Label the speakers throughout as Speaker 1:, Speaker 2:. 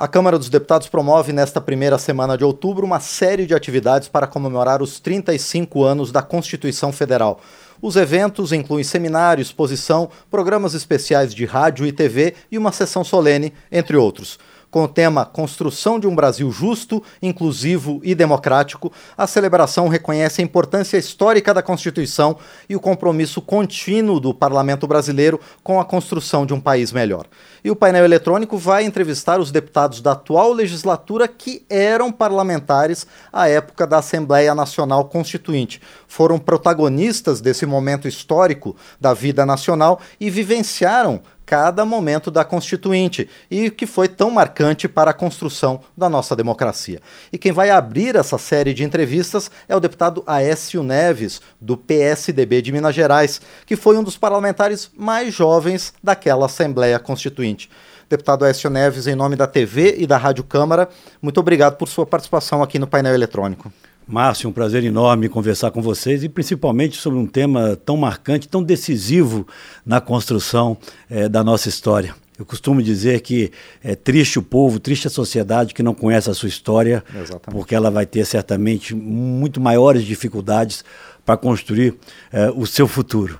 Speaker 1: A Câmara dos Deputados promove nesta primeira semana de outubro uma série de atividades para comemorar os 35 anos da Constituição Federal. Os eventos incluem seminário, exposição, programas especiais de rádio e TV e uma sessão solene, entre outros. Com o tema Construção de um Brasil Justo, Inclusivo e Democrático, a celebração reconhece a importância histórica da Constituição e o compromisso contínuo do parlamento brasileiro com a construção de um país melhor. E o painel eletrônico vai entrevistar os deputados da atual legislatura que eram parlamentares à época da Assembleia Nacional Constituinte. Foram protagonistas desse momento histórico da vida nacional e vivenciaram cada momento da Constituinte e que foi tão marcante para a construção da nossa democracia. E quem vai abrir essa série de entrevistas é o deputado Aécio Neves, do PSDB de Minas Gerais, que foi um dos parlamentares mais jovens daquela Assembleia Constituinte. Deputado Aécio Neves, em nome da TV e da Rádio Câmara, muito obrigado por sua participação aqui no painel eletrônico.
Speaker 2: Márcio, um prazer enorme conversar com vocês e principalmente sobre um tema tão marcante, tão decisivo na construção é, da nossa história. Eu costumo dizer que é triste o povo, triste a sociedade que não conhece a sua história, Exatamente. porque ela vai ter certamente muito maiores dificuldades para construir é, o seu futuro.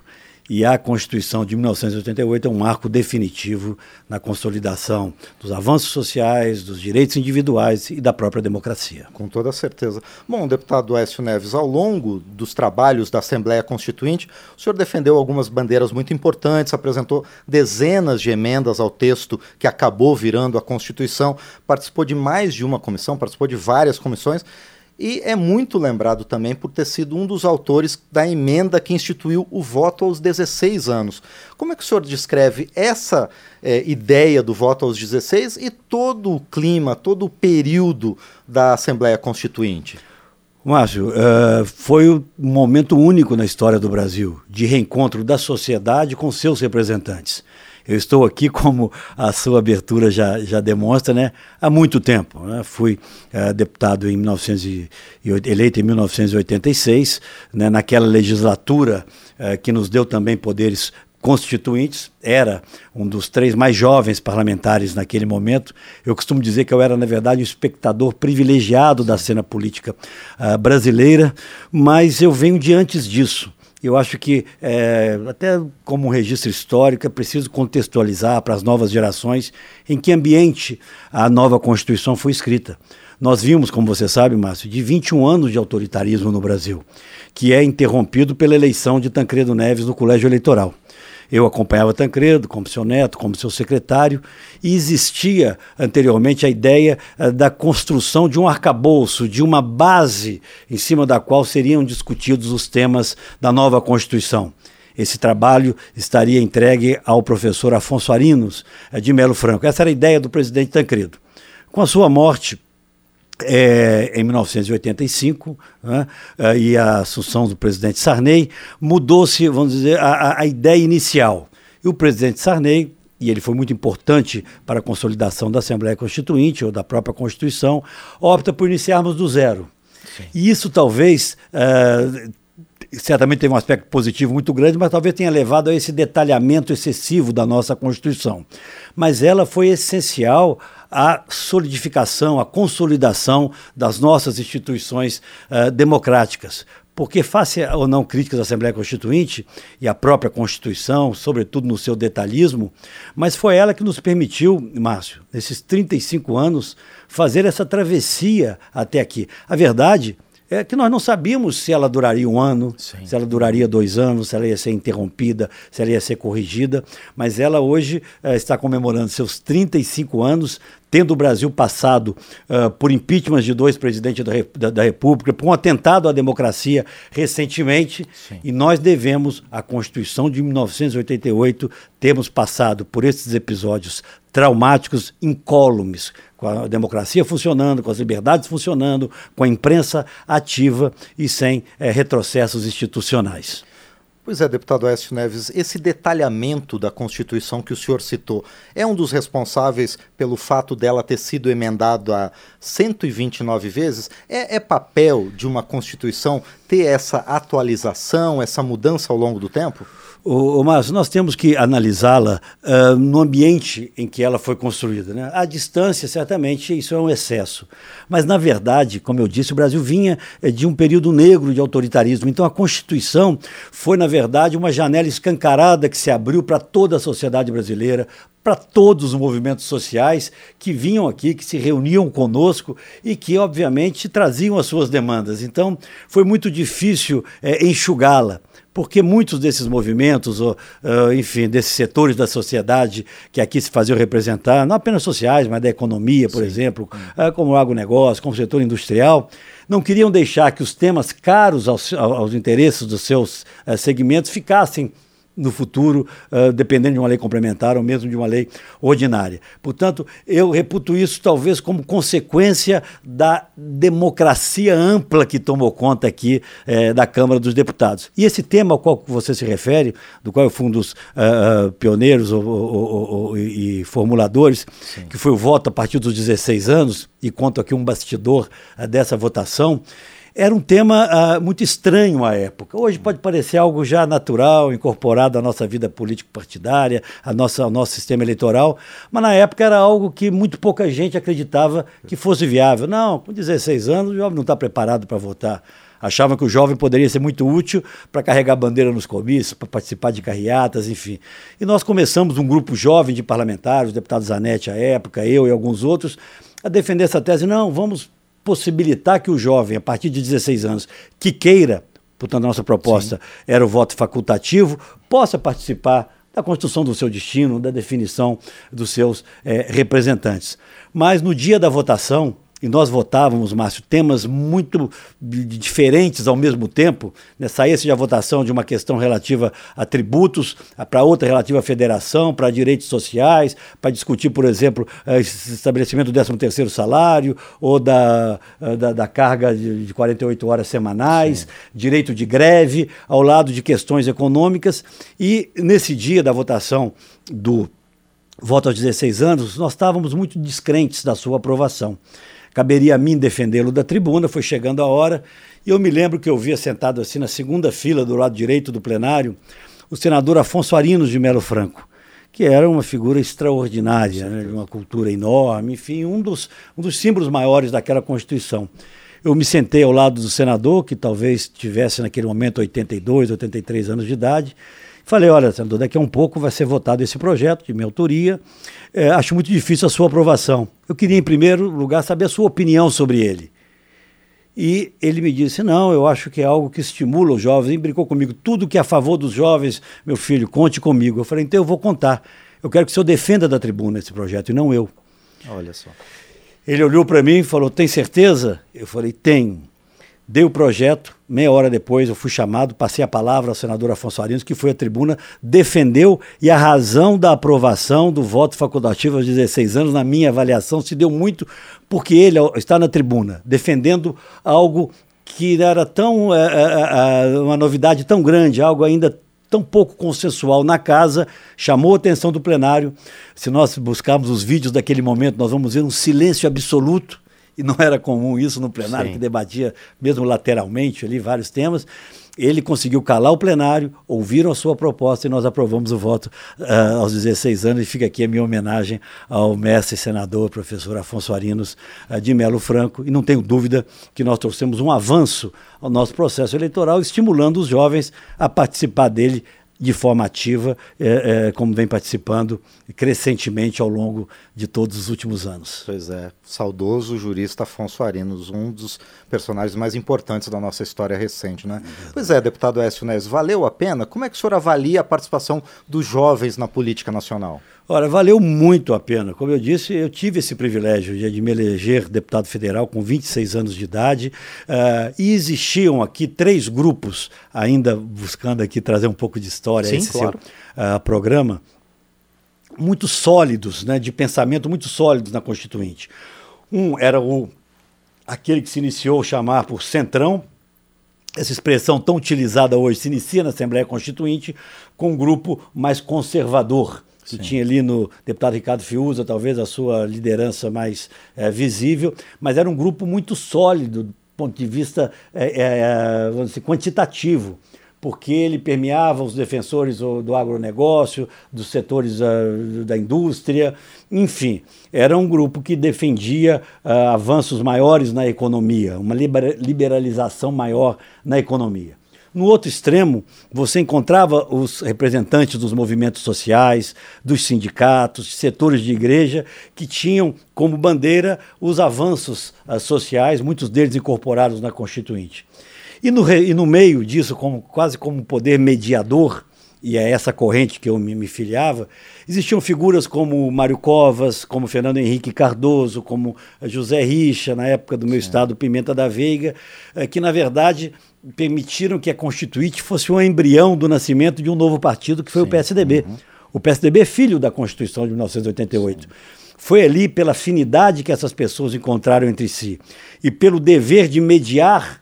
Speaker 2: E a Constituição de 1988 é um marco definitivo na consolidação dos avanços sociais, dos direitos individuais e da própria democracia.
Speaker 1: Com toda certeza. Bom, deputado Écio Neves, ao longo dos trabalhos da Assembleia Constituinte, o senhor defendeu algumas bandeiras muito importantes, apresentou dezenas de emendas ao texto que acabou virando a Constituição, participou de mais de uma comissão, participou de várias comissões e é muito lembrado também por ter sido um dos autores da emenda que instituiu o voto aos 16 anos. Como é que o senhor descreve essa é, ideia do voto aos 16 e todo o clima, todo o período da Assembleia Constituinte?
Speaker 2: Márcio, uh, foi um momento único na história do Brasil de reencontro da sociedade com seus representantes. Eu estou aqui, como a sua abertura já, já demonstra, né, há muito tempo. Né? Fui uh, deputado em 1900 eleito em 1986, né, naquela legislatura uh, que nos deu também poderes constituintes, era um dos três mais jovens parlamentares naquele momento. Eu costumo dizer que eu era, na verdade, um espectador privilegiado da cena política uh, brasileira, mas eu venho de antes disso. Eu acho que, é, até como um registro histórico, é preciso contextualizar para as novas gerações em que ambiente a nova Constituição foi escrita. Nós vimos, como você sabe, Márcio, de 21 anos de autoritarismo no Brasil, que é interrompido pela eleição de Tancredo Neves no colégio eleitoral. Eu acompanhava Tancredo como seu neto, como seu secretário, e existia anteriormente a ideia uh, da construção de um arcabouço, de uma base em cima da qual seriam discutidos os temas da nova Constituição. Esse trabalho estaria entregue ao professor Afonso Arinos uh, de Melo Franco. Essa era a ideia do presidente Tancredo. Com a sua morte, é, em 1985, né, é, e a assunção do presidente Sarney, mudou-se, vamos dizer, a, a, ideia inicial. E o presidente Sarney, e ele foi muito importante para a consolidação da Assembleia Constituinte ou da própria Constituição, opta por iniciarmos do zero. Sim. E isso talvez uh, certamente teve um aspecto positivo muito grande, mas talvez tenha levado a esse detalhamento excessivo da nossa Constituição. Mas ela foi essencial à solidificação, à consolidação das nossas instituições uh, democráticas. Porque, face ou não críticas à Assembleia Constituinte e à própria Constituição, sobretudo no seu detalhismo, mas foi ela que nos permitiu, Márcio, nesses 35 anos, fazer essa travessia até aqui. A verdade que nós não sabíamos se ela duraria um ano, Sim. se ela duraria dois anos, se ela ia ser interrompida, se ela ia ser corrigida, mas ela hoje uh, está comemorando seus 35 anos, tendo o Brasil passado uh, por impeachment de dois presidentes da, da, da, República, por um atentado à democracia recentemente, Sim. e nós devemos à Constituição de 1988 termos passado por esses episódios traumáticos, incólumes, com a democracia funcionando, com as liberdades funcionando, com a imprensa ativa e sem é, retrocessos institucionais.
Speaker 1: Pois é, deputado Écio Neves, esse detalhamento da Constituição que o senhor citou é um dos responsáveis pelo fato dela ter sido emendada 129 vezes? É, é papel de uma Constituição ter essa atualização, essa mudança ao longo do tempo?
Speaker 2: O Márcio, nós temos que analisá-la uh, no ambiente em que ela foi construída. Né? A distância, certamente, isso é um excesso. Mas, na verdade, como eu disse, o Brasil vinha eh, de um período negro de autoritarismo. Então, a Constituição foi, na verdade, uma janela escancarada que se abriu para toda a sociedade brasileira, para todos os movimentos sociais que vinham aqui, que se reuniam conosco e que, obviamente, traziam as suas demandas. Então, foi muito difícil é, enxugá-la porque muitos desses movimentos, ou, uh, enfim, desses setores da sociedade que aqui se faziam representar, não apenas sociais, mas da economia, por Sim. exemplo, uh, como o agronegócio, como o setor industrial, não queriam deixar que os temas caros aos, aos interesses dos seus uh, segmentos ficassem no futuro, uh, dependendo de uma lei complementar ou mesmo de uma lei ordinária. Portanto, eu reputo isso talvez como consequência da democracia ampla que tomou conta aqui eh, da Câmara dos Deputados. E esse tema ao qual você se refere, do qual eu fui um dos uh, pioneiros ou, ou, ou, e formuladores, Sim. que foi o voto a partir dos 16 anos, e conto aqui um bastidor uh, dessa votação, era um tema uh, muito estranho à época. Hoje pode parecer algo já natural, incorporado à nossa vida político-partidária, ao nosso, ao nosso sistema eleitoral, mas na época era algo que muito pouca gente acreditava que fosse viável. Não, com 16 anos o jovem não está preparado para votar. Achavam que o jovem poderia ser muito útil para carregar bandeira nos comícios, para participar de carreatas, enfim. E nós começamos um grupo jovem de parlamentares, o deputado Zanetti à época, eu e alguns outros, a defender essa tese. Não, vamos possibilitar que o jovem, a partir de 16 anos, que queira, portanto, a nossa proposta Sim. era o voto facultativo, possa participar da construção do seu destino, da definição dos seus é, representantes. Mas no dia da votação, e nós votávamos, Márcio, temas muito diferentes ao mesmo tempo. Né? Saísse a votação de uma questão relativa a tributos, para outra relativa à federação, para direitos sociais, para discutir, por exemplo, eh, estabelecimento do 13º salário ou da, eh, da, da carga de 48 horas semanais, Sim. direito de greve, ao lado de questões econômicas. E nesse dia da votação do voto aos 16 anos, nós estávamos muito descrentes da sua aprovação caberia a mim defendê-lo da tribuna, foi chegando a hora, e eu me lembro que eu via sentado assim na segunda fila do lado direito do plenário o senador Afonso Arinos de Melo Franco, que era uma figura extraordinária, né, de uma cultura enorme, enfim, um dos, um dos símbolos maiores daquela Constituição. Eu me sentei ao lado do senador, que talvez tivesse naquele momento 82, 83 anos de idade, Falei, olha, senador, daqui a um pouco vai ser votado esse projeto de minha autoria. É, acho muito difícil a sua aprovação. Eu queria, em primeiro lugar, saber a sua opinião sobre ele. E ele me disse: não, eu acho que é algo que estimula os jovens. Ele brincou comigo: tudo que é a favor dos jovens, meu filho, conte comigo. Eu falei: então eu vou contar. Eu quero que o senhor defenda da tribuna esse projeto e não eu.
Speaker 1: Olha só.
Speaker 2: Ele olhou para mim e falou: tem certeza? Eu falei: tenho. Dei o projeto, meia hora depois eu fui chamado, passei a palavra ao senador Afonso Arinos, que foi à tribuna, defendeu e a razão da aprovação do voto facultativo aos 16 anos, na minha avaliação, se deu muito porque ele está na tribuna, defendendo algo que era tão é, é, uma novidade tão grande, algo ainda tão pouco consensual na casa, chamou a atenção do plenário. Se nós buscarmos os vídeos daquele momento, nós vamos ver um silêncio absoluto e não era comum isso no plenário, Sim. que debatia mesmo lateralmente ali vários temas. Ele conseguiu calar o plenário, ouviram a sua proposta e nós aprovamos o voto uh, aos 16 anos. E fica aqui a minha homenagem ao mestre senador, professor Afonso Arinos uh, de Melo Franco. E não tenho dúvida que nós trouxemos um avanço ao nosso processo eleitoral, estimulando os jovens a participar dele de forma ativa, é, é, como vem participando crescentemente ao longo de todos os últimos anos.
Speaker 1: Pois é, saudoso jurista Afonso Arinos, um dos personagens mais importantes da nossa história recente, né? É pois é, deputado Écio Neves, valeu a pena? Como é que o senhor avalia a participação dos jovens na política nacional?
Speaker 2: Ora, valeu muito a pena. Como eu disse, eu tive esse privilégio de me eleger deputado federal com 26 anos de idade uh, e existiam aqui três grupos, ainda buscando aqui trazer um pouco de história
Speaker 1: Sim, a esse claro.
Speaker 2: seu uh, programa, muito sólidos, né, de pensamento muito sólidos na Constituinte. Um era o aquele que se iniciou chamar por Centrão, essa expressão tão utilizada hoje se inicia na Assembleia Constituinte com um grupo mais conservador, que Sim. tinha ali no deputado Ricardo Fiuza, talvez a sua liderança mais é, visível, mas era um grupo muito sólido ponto de vista é, é, vamos dizer, quantitativo porque ele permeava os defensores do agronegócio, dos setores uh, da indústria, enfim, era um grupo que defendia uh, avanços maiores na economia, uma liberalização maior na economia. No outro extremo, você encontrava os representantes dos movimentos sociais, dos sindicatos, setores de igreja, que tinham como bandeira os avanços uh, sociais, muitos deles incorporados na Constituinte. E no, e no meio disso, como, quase como poder mediador, e é essa corrente que eu me, me, filiava, existiam figuras como Mário Covas, como Fernando Henrique Cardoso, como José Richa, na época do meu Sim. estado, Pimenta da Veiga, eh, que, na verdade, permitiram que a Constituinte fosse um embrião do nascimento de um novo partido, que foi Sim. o PSDB. Uhum. O PSDB é filho da Constituição de 1988. Sim. Foi ali pela afinidade que essas pessoas encontraram entre si e pelo dever de mediar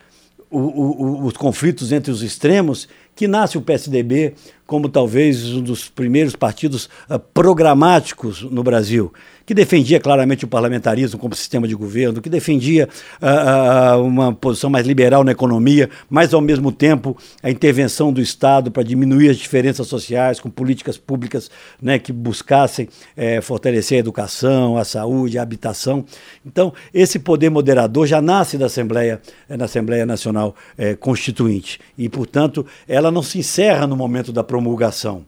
Speaker 2: o, o, os conflitos entre os extremos que nasce o PSDB como talvez um dos primeiros partidos uh, programáticos no Brasil que defendia claramente o parlamentarismo como sistema de governo, que defendia uh, uh, uma posição mais liberal na economia, mas ao mesmo tempo a intervenção do Estado para diminuir as diferenças sociais com políticas públicas né, que buscassem eh, fortalecer a educação, a saúde, a habitação. Então, esse poder moderador já nasce da Assembleia, na Assembleia Nacional eh, Constituinte e, portanto, ela não se encerra no momento da promulgação.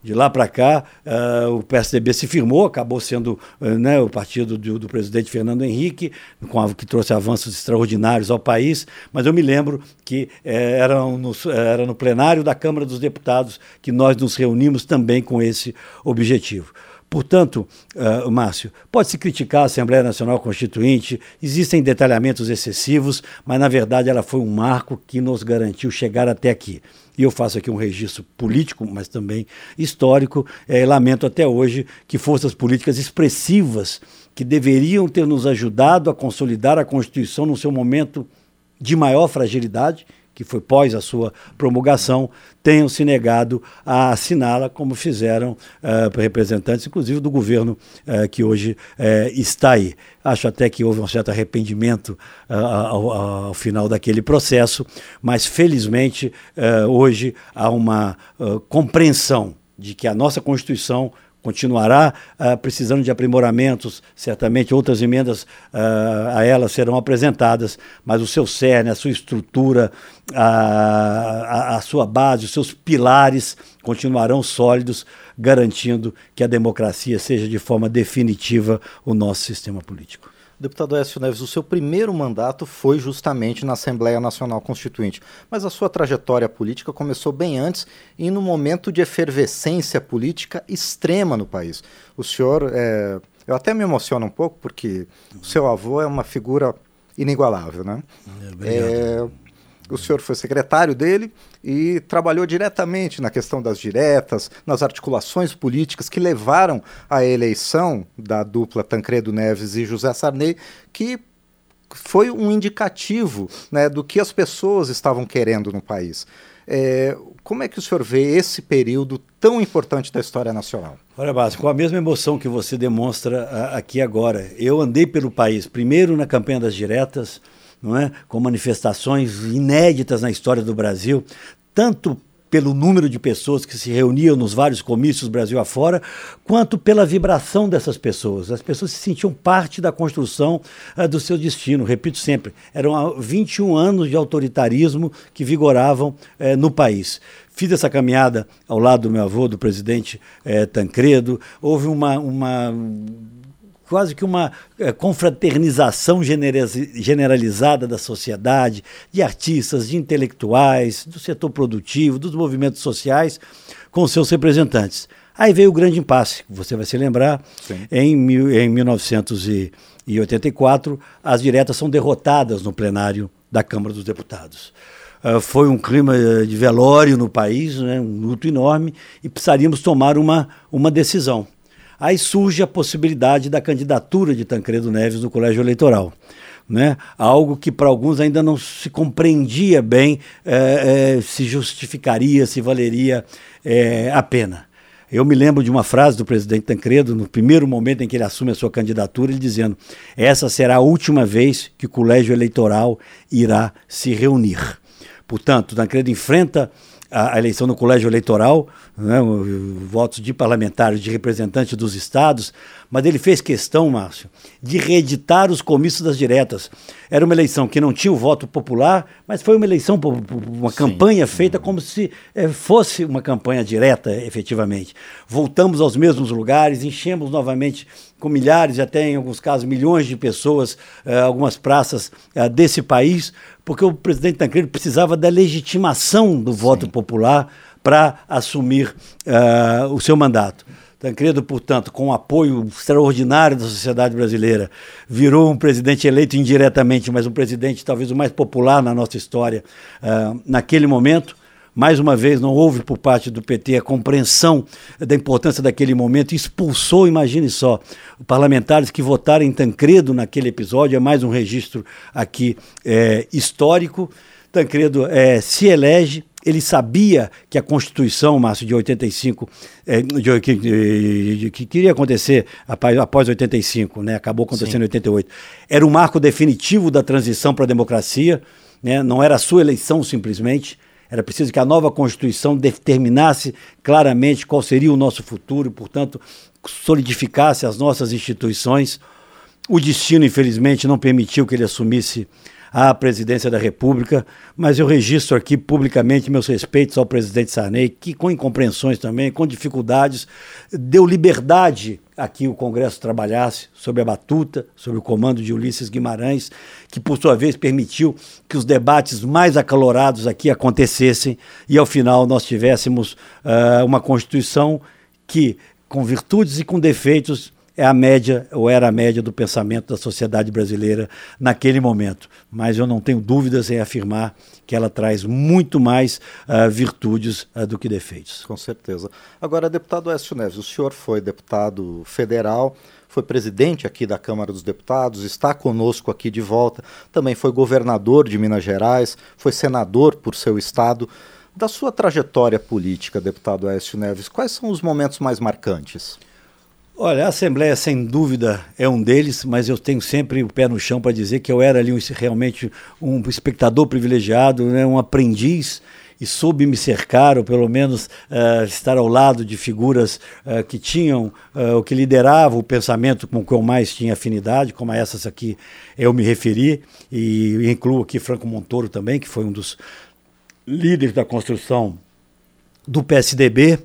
Speaker 2: De lá para cá, uh, o PSDB se firmou, acabou sendo uh, né, o partido do, do, presidente Fernando Henrique, com a, que trouxe avanços extraordinários ao país, mas eu me lembro que eh, era, no, era no plenário da Câmara dos Deputados que nós nos reunimos também com esse objetivo. Portanto, uh, Márcio, pode-se criticar a Assembleia Nacional Constituinte, existem detalhamentos excessivos, mas na verdade ela foi um marco que nos garantiu chegar até aqui. E eu faço aqui um registro político, mas também histórico. É, lamento até hoje que forças políticas expressivas que deveriam ter nos ajudado a consolidar a Constituição no seu momento de maior fragilidade, que foi pós a sua promulgação, tenham se negado a assiná-la, como fizeram uh, representantes, inclusive do governo uh, que hoje uh, está aí. Acho até que houve um certo arrependimento ao, ao, final daquele processo, mas felizmente hoje há uma compreensão de que a nossa Constituição continuará uh, precisando de aprimoramentos, certamente outras emendas uh, a ela serão apresentadas, mas o seu cerne, a sua estrutura, a, a, a sua base, os seus pilares continuarão sólidos, garantindo que a democracia seja de forma definitiva o nosso sistema político.
Speaker 1: Deputado Écio Neves, o seu primeiro mandato foi justamente na Assembleia Nacional Constituinte, mas a sua trajetória política começou bem antes e no momento de efervescência política extrema no país. O senhor, é, eu até me emociono um pouco porque o seu avô é uma figura inigualável, né? É, o senhor foi secretário dele e trabalhou diretamente na questão das diretas, nas articulações políticas que levaram à eleição da dupla Tancredo Neves e José Sarney, que foi um indicativo né, do que as pessoas estavam querendo no país. É, como é que o senhor vê esse período tão importante da história nacional?
Speaker 2: Olha, Bárcio, com a mesma emoção que você demonstra aqui agora. Eu andei pelo país, primeiro na campanha das diretas, não é? com manifestações inéditas na história do Brasil, tanto pelo número de pessoas que se reuniam nos vários comícios Brasil afora, quanto pela vibração dessas pessoas. As pessoas se sentiam parte da construção uh, do seu destino. Repito sempre, eram 21 anos de autoritarismo que vigoravam uh, no país. Fiz essa caminhada ao lado do meu avô, do presidente uh, Tancredo. Houve uma, uma quase que uma é, confraternização generalizada da sociedade, de artistas, de intelectuais, do setor produtivo, dos movimentos sociais, com seus representantes. Aí veio o grande impasse, você vai se lembrar, em, mil, em 1984, as diretas são derrotadas no plenário da Câmara dos Deputados. Uh, foi um clima de velório no país, né, um luto enorme, e precisaríamos tomar uma, uma decisão. Aí surge a possibilidade da candidatura de Tancredo Neves no colégio eleitoral. Né? Algo que para alguns ainda não se compreendia bem é, é, se justificaria, se valeria é, a pena. Eu me lembro de uma frase do presidente Tancredo, no primeiro momento em que ele assume a sua candidatura, ele dizendo: essa será a última vez que o colégio eleitoral irá se reunir. Portanto, Tancredo enfrenta a, a eleição no colégio eleitoral, né, votos de parlamentares, de representantes dos estados, mas ele fez questão, Márcio, de reeditar os comícios das diretas. Era uma eleição que não tinha o voto popular, mas foi uma eleição, uma Sim. campanha feita como se é, fosse uma campanha direta, efetivamente. Voltamos aos mesmos lugares, enchemos novamente com milhares, até em alguns casos milhões de pessoas, eh, algumas praças eh, desse país, porque o presidente Tancredo precisava da legitimação do voto Sim. popular para assumir uh, o seu mandato. Tancredo, portanto, com o apoio extraordinário da sociedade brasileira, virou um presidente eleito indiretamente, mas um presidente talvez o mais popular na nossa história uh, naquele momento. Mais uma vez, não houve por parte do PT a compreensão da importância daquele momento, expulsou, imagine só, parlamentares que votaram em Tancredo naquele episódio, é mais um registro aqui é, histórico. Tancredo é, se elege, ele sabia que a Constituição, Márcio, de 85, é, de, que, de, que queria acontecer após, após 85, né, acabou acontecendo Sim. em 88, era o marco definitivo da transição para a democracia, né, não era a sua eleição simplesmente, era preciso que a nova Constituição determinasse claramente qual seria o nosso futuro, portanto, solidificasse as nossas instituições. O destino, infelizmente, não permitiu que ele assumisse à presidência da República, mas eu registro aqui publicamente meus respeitos ao presidente Sarney, que com incompreensões também, com dificuldades, deu liberdade a que o Congresso trabalhasse sob a batuta, sob o comando de Ulisses Guimarães, que por sua vez permitiu que os debates mais acalorados aqui acontecessem e ao final nós tivéssemos uh, uma Constituição que, com virtudes e com defeitos, é a média, ou era a média do pensamento da sociedade brasileira naquele momento. Mas eu não tenho dúvidas em afirmar que ela traz muito mais uh, virtudes uh, do que defeitos.
Speaker 1: Com certeza. Agora, deputado Écio Neves, o senhor foi deputado federal, foi presidente aqui da Câmara dos Deputados, está conosco aqui de volta, também foi governador de Minas Gerais, foi senador por seu estado. Da sua trajetória política, deputado Écio Neves, quais são os momentos mais marcantes?
Speaker 2: Olha, a Assembleia, sem dúvida, é um deles, mas eu tenho sempre o pé no chão para dizer que eu era ali um, realmente um espectador privilegiado, né, um aprendiz, e soube me cercar, ou pelo menos uh, estar ao lado de figuras uh, que tinham, uh, o que lideravam o pensamento com o que eu mais tinha afinidade, como a essas aqui eu me referi, e incluo aqui Franco Montoro também, que foi um dos líderes da construção do PSDB,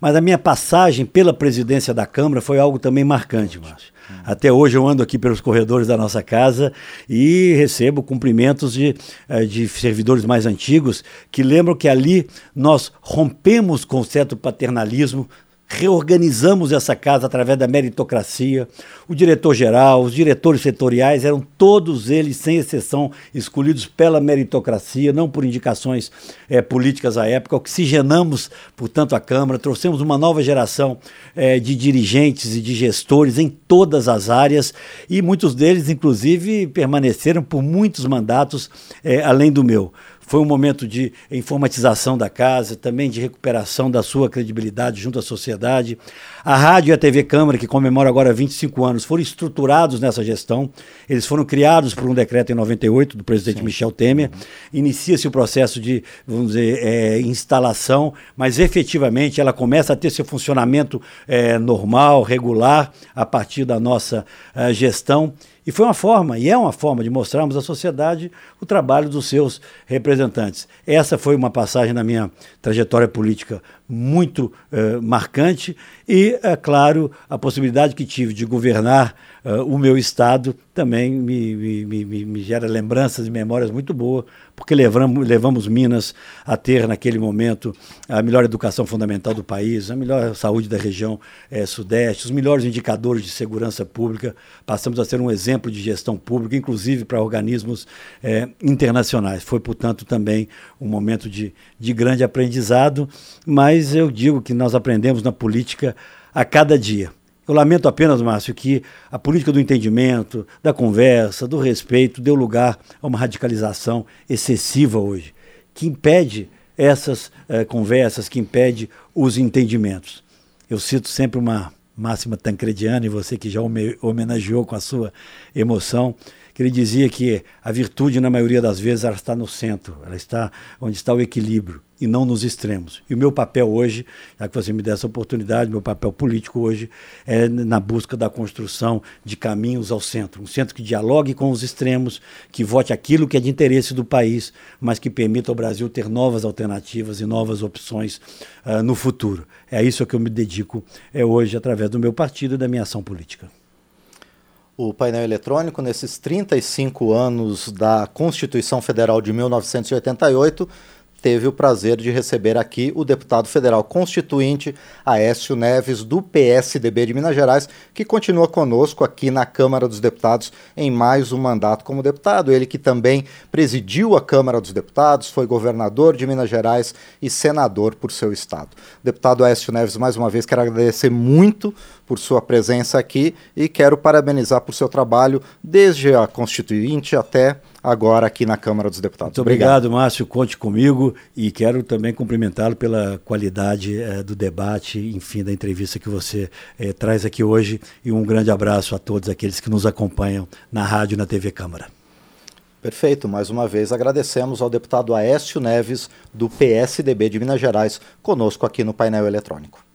Speaker 2: mas a minha passagem pela presidência da Câmara foi algo também marcante, Márcio. Até hoje eu ando aqui pelos corredores da nossa casa e recebo cumprimentos de, eh, de servidores mais antigos que lembram que ali nós rompemos com certo paternalismo, reorganizamos essa casa através da meritocracia. O diretor-geral, os diretores setoriais eram todos eles, sem exceção, escolhidos pela meritocracia, não por indicações é, políticas à época. Oxigenamos, portanto, a Câmara, trouxemos uma nova geração é, de dirigentes e de gestores em todas as áreas e muitos deles, inclusive, permaneceram por muitos mandatos é, além do meu. Foi um momento de informatização da casa, também de recuperação da sua credibilidade junto à sociedade. A Rádio e a TV Câmara, que comemora agora 25 anos, foram estruturados nessa gestão. Eles foram criados por um decreto em 98 do presidente Sim. Michel Temer. Inicia-se o processo de, vamos dizer, é, instalação, mas efetivamente ela começa a ter seu funcionamento é, normal, regular, a partir da nossa é, gestão. E foi uma forma, e é uma forma de mostrarmos à sociedade o trabalho dos seus representantes. Essa foi uma passagem na minha trajetória política muito eh, marcante e, é claro, a possibilidade que tive de governar uh, o meu estado também me, me, me, me, gera lembranças e memórias muito boas, porque levamos, levamos Minas a ter, naquele momento, a melhor educação fundamental do país, a melhor saúde da região eh, sudeste, os melhores indicadores de segurança pública, passamos a ser um exemplo de gestão pública, inclusive para organismos eh, internacionais. Foi, portanto, também um momento de, de grande aprendizado, mas eu digo que nós aprendemos na política a cada dia. Eu lamento apenas, Márcio, que a política do entendimento, da conversa, do respeito deu lugar a uma radicalização excessiva hoje, que impede essas eh, conversas, que impede os entendimentos. Eu cito sempre uma máxima tancrediana, e você que já homenageou com a sua emoção, que ele dizia que a virtude, na maioria das vezes, ela está no centro, ela está onde está o equilíbrio e não nos extremos. E o meu papel hoje, já que você me deu essa oportunidade, meu papel político hoje é na busca da construção de caminhos ao centro. Um centro que dialogue com os extremos, que vote aquilo que é de interesse do país, mas que permita ao Brasil ter novas alternativas e novas opções uh, no futuro. É isso que eu me dedico é, hoje através do meu partido e da minha ação política
Speaker 1: o painel eletrônico nesses 35 anos da Constituição Federal de 1988 teve o prazer de receber aqui o deputado federal constituinte Aécio Neves, do PSDB de Minas Gerais, que continua conosco aqui na Câmara dos Deputados em mais um mandato como deputado. Ele que também presidiu a Câmara dos Deputados, foi governador de Minas Gerais e senador por seu estado. Deputado Aécio Neves, mais uma vez, quero agradecer muito por sua presença aqui e quero parabenizar por seu trabalho desde a Constituinte até agora aqui na Câmara dos Deputados.
Speaker 2: Muito obrigado, obrigado Márcio. Conte comigo e quero também cumprimentá-lo pela qualidade eh, do debate, enfim, da entrevista que você eh, traz aqui hoje. E um grande abraço a todos aqueles que nos acompanham na rádio e na TV Câmara.
Speaker 1: Perfeito. Mais uma vez agradecemos ao deputado Aécio Neves, do PSDB de Minas Gerais, conosco aqui no painel eletrônico.